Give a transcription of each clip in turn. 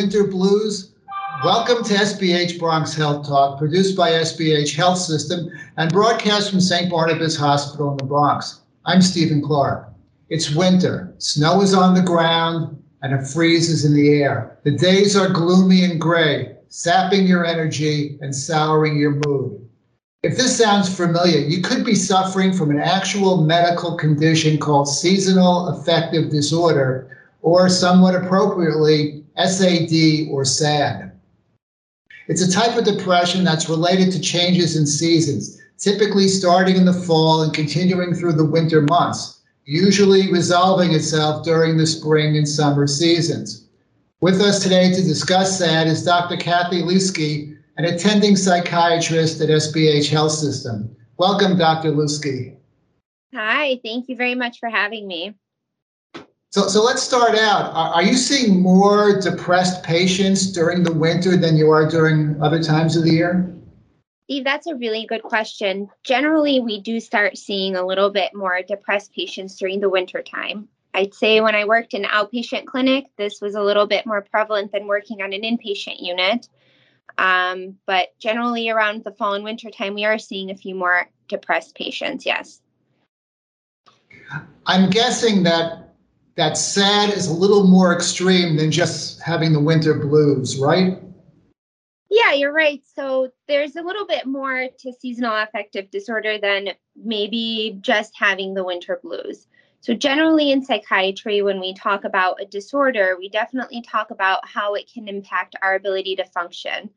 winter blues? Welcome to SBH Bronx Health Talk, produced by SBH Health System and broadcast from St. Barnabas Hospital in the Bronx. I'm Stephen Clark. It's winter, snow is on the ground, and it freezes in the air. The days are gloomy and gray, sapping your energy and souring your mood. If this sounds familiar, you could be suffering from an actual medical condition called seasonal affective disorder, or somewhat appropriately, SAD or SAD. It's a type of depression that's related to changes in seasons, typically starting in the fall and continuing through the winter months, usually resolving itself during the spring and summer seasons. With us today to discuss SAD is Dr. Kathy Lewski, an attending psychiatrist at SBH Health System. Welcome, Dr. Lewski. Hi, thank you very much for having me. So, so let's start out. Are, are, you seeing more depressed patients during the winter than you are during other times of the year? Steve, that's a really good question. Generally, we do start seeing a little bit more depressed patients during the winter time. I'd say when I worked in outpatient clinic, this was a little bit more prevalent than working on an inpatient unit. Um, but generally, around the fall and winter time, we are seeing a few more depressed patients. Yes. I'm guessing that that SAD is a little more extreme than just having the winter blues, right? Yeah, you're right. So there's a little bit more to seasonal affective disorder than maybe just having the winter blues. So, generally in psychiatry, when we talk about a disorder, we definitely talk about how it can impact our ability to function.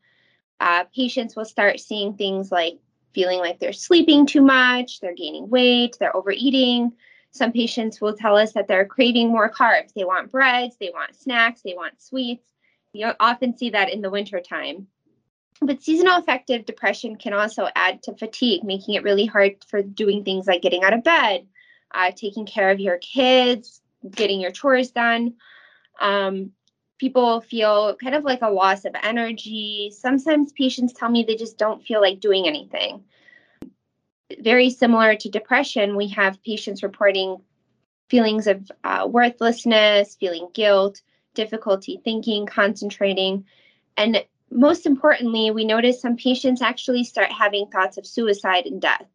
Uh, patients will start seeing things like feeling like they're sleeping too much, they're gaining weight, they're overeating. Some patients will tell us that they're craving more carbs. They want breads, they want snacks, they want sweets. You often see that in the wintertime. But seasonal affective depression can also add to fatigue, making it really hard for doing things like getting out of bed, uh, taking care of your kids, getting your chores done. Um, people feel kind of like a loss of energy. Sometimes patients tell me they just don't feel like doing anything. Very similar to depression, we have patients reporting feelings of uh, worthlessness, feeling guilt, difficulty thinking, concentrating. And most importantly, we notice some patients actually start having thoughts of suicide and death.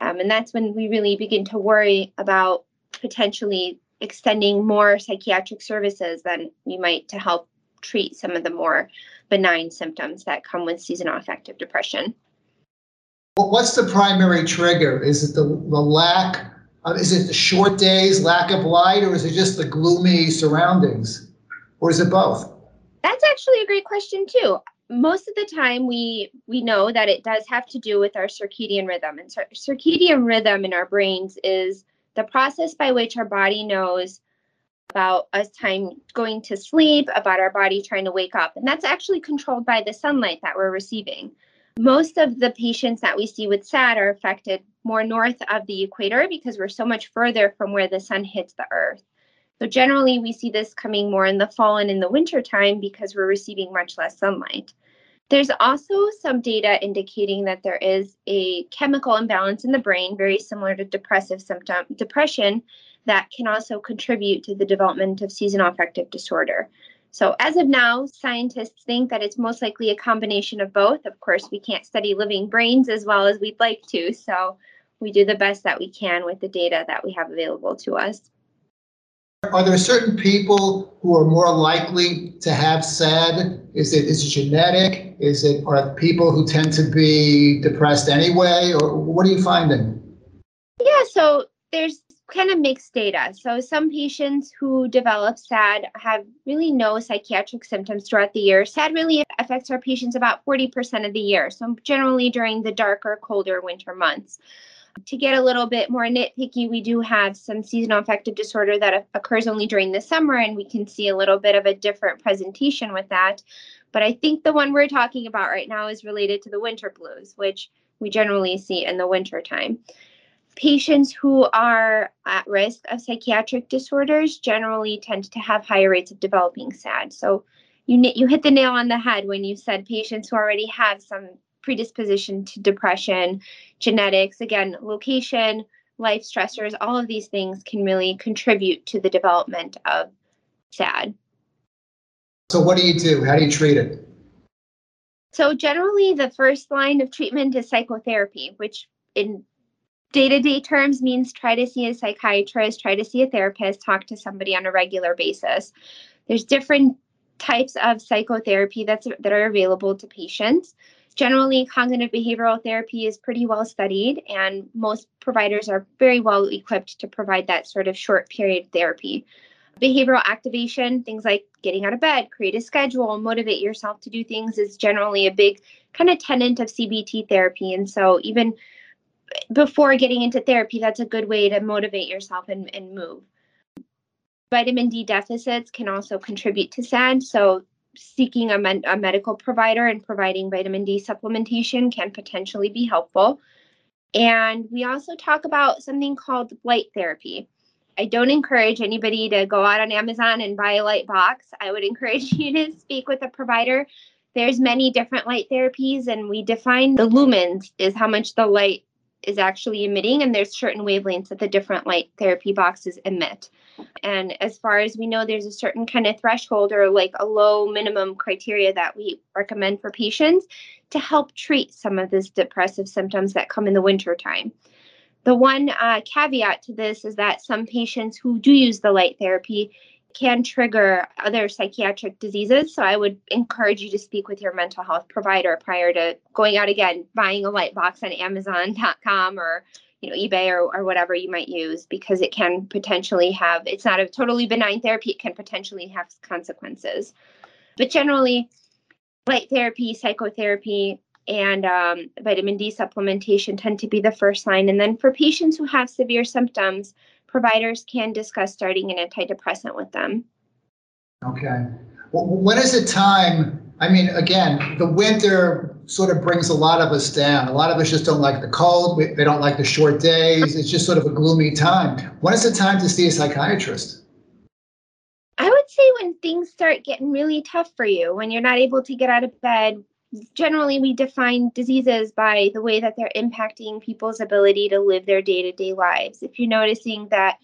Um, and that's when we really begin to worry about potentially extending more psychiatric services than we might to help treat some of the more benign symptoms that come with seasonal affective depression. What's the primary trigger? Is it the, the lack? Uh, is it the short days, lack of light, or is it just the gloomy surroundings? Or is it both? That's actually a great question, too most of the time we we know that it does have to do with our circadian rhythm and cir- circadian rhythm in our brains is the process by which our body knows about us time going to sleep about our body trying to wake up and that's actually controlled by the sunlight that we're receiving most of the patients that we see with sad are affected more north of the equator because we're so much further from where the sun hits the earth so generally, we see this coming more in the fall and in the winter time because we're receiving much less sunlight. There's also some data indicating that there is a chemical imbalance in the brain, very similar to depressive symptom depression, that can also contribute to the development of seasonal affective disorder. So, as of now, scientists think that it's most likely a combination of both. Of course, we can't study living brains as well as we'd like to, so we do the best that we can with the data that we have available to us. Are there certain people who are more likely to have SAD? Is it is it genetic? Is it are people who tend to be depressed anyway, or what are you finding? Yeah, so there's kind of mixed data. So some patients who develop SAD have really no psychiatric symptoms throughout the year. SAD really affects our patients about 40% of the year, so generally during the darker, colder winter months. To get a little bit more nitpicky, we do have some seasonal affective disorder that occurs only during the summer, and we can see a little bit of a different presentation with that. But I think the one we're talking about right now is related to the winter blues, which we generally see in the winter time. Patients who are at risk of psychiatric disorders generally tend to have higher rates of developing SAD. So you you hit the nail on the head when you said patients who already have some predisposition to depression, genetics, again, location, life stressors, all of these things can really contribute to the development of SAD. So, what do you do? How do you treat it? So, generally, the first line of treatment is psychotherapy, which in day to day terms means try to see a psychiatrist, try to see a therapist, talk to somebody on a regular basis. There's different types of psychotherapy that's that are available to patients. Generally, cognitive behavioral therapy is pretty well studied, and most providers are very well equipped to provide that sort of short period therapy. Behavioral activation, things like getting out of bed, create a schedule, motivate yourself to do things, is generally a big kind of tenant of CBT therapy. And so, even before getting into therapy, that's a good way to motivate yourself and, and move. Vitamin D deficits can also contribute to SAD. So, seeking a, men- a medical provider and providing vitamin D supplementation can potentially be helpful. And we also talk about something called light therapy. I don't encourage anybody to go out on Amazon and buy a light box. I would encourage you to speak with a provider. There's many different light therapies and we define the lumens is how much the light is actually emitting, and there's certain wavelengths that the different light therapy boxes emit. And as far as we know, there's a certain kind of threshold or like a low minimum criteria that we recommend for patients to help treat some of these depressive symptoms that come in the winter time. The one uh, caveat to this is that some patients who do use the light therapy can trigger other psychiatric diseases. So I would encourage you to speak with your mental health provider prior to going out again, buying a light box on Amazon.com or you know eBay or, or whatever you might use because it can potentially have it's not a totally benign therapy, it can potentially have consequences. But generally, light therapy, psychotherapy, and um, vitamin D supplementation tend to be the first line. And then for patients who have severe symptoms, providers can discuss starting an antidepressant with them. Okay. Well, when is it time? I mean, again, the winter sort of brings a lot of us down. A lot of us just don't like the cold. They don't like the short days. It's just sort of a gloomy time. When is it time to see a psychiatrist? I would say when things start getting really tough for you, when you're not able to get out of bed, generally we define diseases by the way that they're impacting people's ability to live their day-to-day lives. If you're noticing that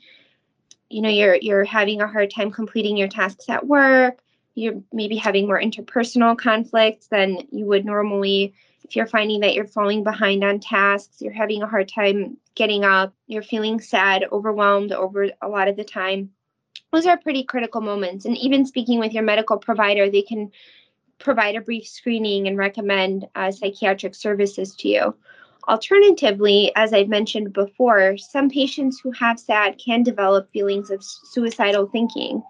you know you're you're having a hard time completing your tasks at work you're maybe having more interpersonal conflicts than you would normally if you're finding that you're falling behind on tasks you're having a hard time getting up you're feeling sad overwhelmed over a lot of the time those are pretty critical moments. And even speaking with your medical provider they can provide a brief screening and recommend uh, psychiatric services to you. Alternatively, as I've mentioned before, some patients who have SAD can develop feelings of suicidal thinking.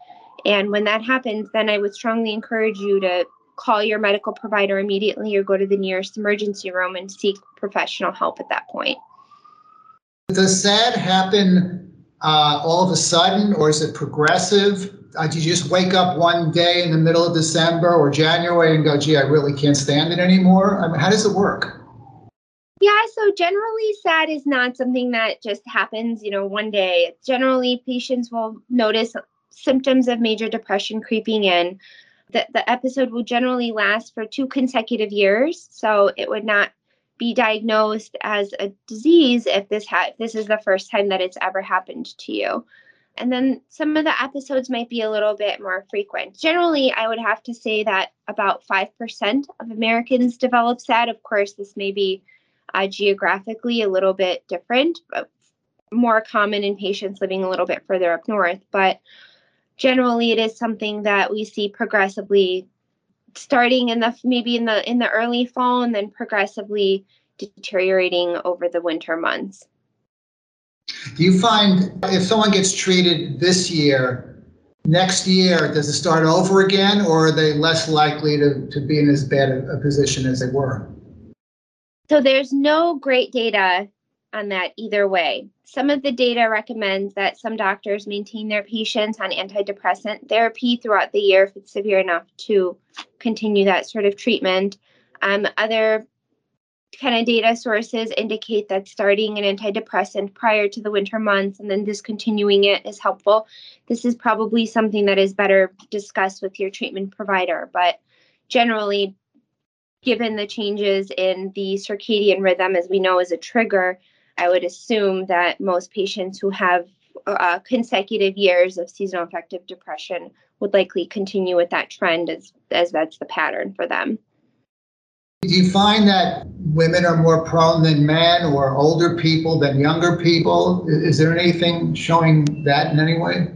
And when that happens, then I would strongly encourage you to call your medical provider immediately or go to the nearest emergency room and seek professional help at that point. Does SAD happen uh, all of a sudden or is it progressive? Did you just wake up one day in the middle of December or January and go, gee, I really can't stand it anymore? I mean, how does it work? Yeah, so generally, SAD is not something that just happens, you know, one day. Generally, patients will notice symptoms of major depression creeping in. The, the episode will generally last for two consecutive years, so it would not be diagnosed as a disease if this ha- if this is the first time that it's ever happened to you. And then some of the episodes might be a little bit more frequent. Generally, I would have to say that about 5% of Americans develop SAD. Of course, this may be uh, geographically a little bit different, but more common in patients living a little bit further up north. But generally, it is something that we see progressively starting in the maybe in the in the early fall and then progressively deteriorating over the winter months. Do you find if someone gets treated this year, next year, does it start over again, or are they less likely to, to be in as bad a, position as they were? So there's no great data on that either way. Some of the data recommends that some doctors maintain their patients on antidepressant therapy throughout the year if it's severe enough to continue that sort of treatment. Um, other kind of data sources indicate that starting an antidepressant prior to the winter months and then discontinuing it is helpful. This is probably something that is better discussed with your treatment provider, but generally, given the changes in the circadian rhythm, as we know is a trigger, I would assume that most patients who have uh, consecutive years of seasonal affective depression would likely continue with that trend as as that's the pattern for them. Do you find that women are more prone than men or older people than younger people? Is there anything showing that in any way?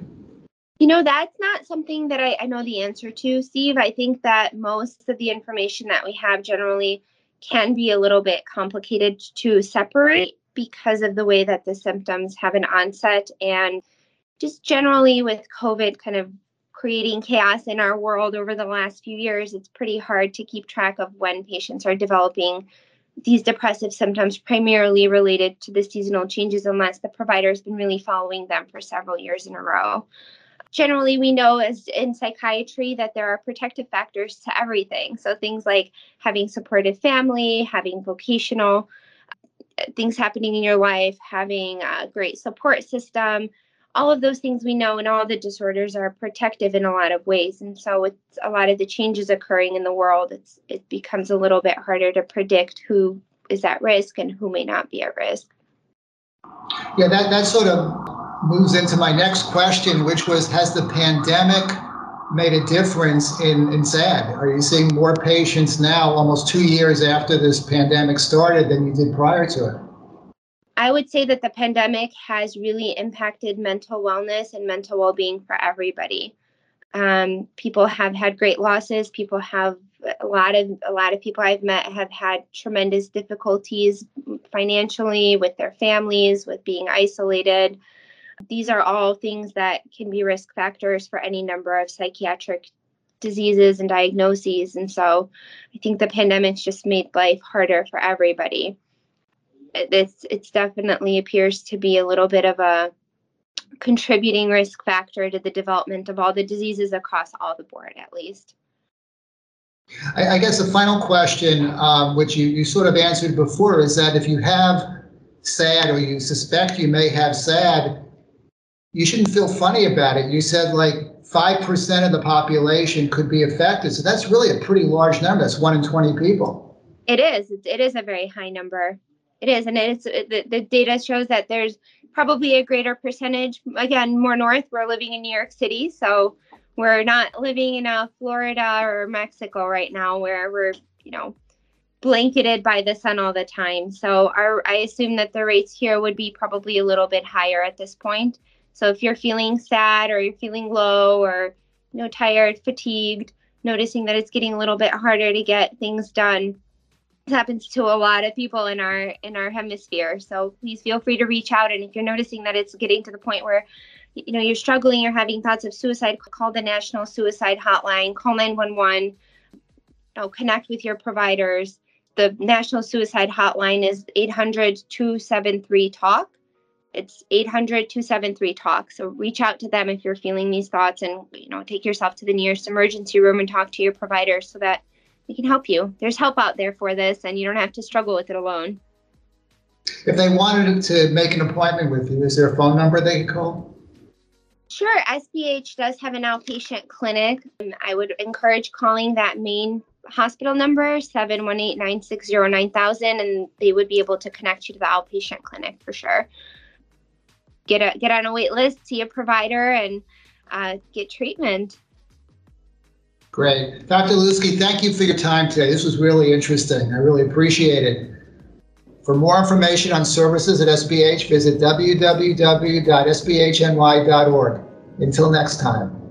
You know, that's not something that I, I know the answer to, Steve. I think that most of the information that we have generally can be a little bit complicated to separate because of the way that the symptoms have an onset and just generally with COVID kind of creating chaos in our world over the last few years, it's pretty hard to keep track of when patients are developing these depressive symptoms, primarily related to the seasonal changes, unless the provider has been really following them for several years in a row. Generally, we know as in psychiatry that there are protective factors to everything. So things like having supportive family, having vocational things happening in your life, having a great support system, all of those things we know and all the disorders are protective in a lot of ways and so with a lot of the changes occurring in the world it's it becomes a little bit harder to predict who is at risk and who may not be at risk yeah that, that sort of moves into my next question which was has the pandemic made a difference in, in SAD? Are you seeing more patients now, almost two years after this pandemic started, than you did prior to it? I would say that the pandemic has really impacted mental wellness and mental well being for everybody. Um, people have had great losses. People have a lot of a lot of people I've met have had tremendous difficulties financially with their families, with being isolated. These are all things that can be risk factors for any number of psychiatric diseases and diagnoses. And so I think the pandemic's just made life harder for everybody it's it's definitely appears to be a little bit of a contributing risk factor to the development of all the diseases across all the board at least. I, I guess the final question um, which you, you sort of answered before is that if you have sad or you suspect you may have sad you shouldn't feel funny about it. You said like 5% of the population could be affected. So that's really a pretty large number. That's 1 in 20 people. It is. It is a very high number it is, and it's the, the data shows that there's probably a greater percentage. Again, more north. We're living in New York City, so we're not living in a Florida or Mexico right now where we're you know blanketed by the sun all the time. So our I assume that the rates here would be probably a little bit higher at this point. So if you're feeling sad or you're feeling low or you know tired, fatigued, noticing that it's getting a little bit harder to get things done, happens to a lot of people in our in our hemisphere. So please feel free to reach out. And if you're noticing that it's getting to the point where you know you're struggling you're having thoughts of suicide call the national suicide hotline call 911 you know, connect with your providers. The national suicide hotline is 800-273 talk. It's 800-273 talk. So reach out to them if you're feeling these thoughts and you know take yourself to the nearest emergency room and talk to your provider so that we can help you. There's help out there for this, and you don't have to struggle with it alone. If they wanted to make an appointment with you, is there a phone number they could call? Sure. SBH does have an outpatient clinic. I would encourage calling that main hospital number 718-960-9000 and they would be able to connect you to the outpatient clinic for sure get a get on a wait list see a provider and uh, get treatment Great. Dr. Lusky, thank you for your time today. This was really interesting. I really appreciate it. For more information on services at SBH, visit www.sbhny.org. Until next time.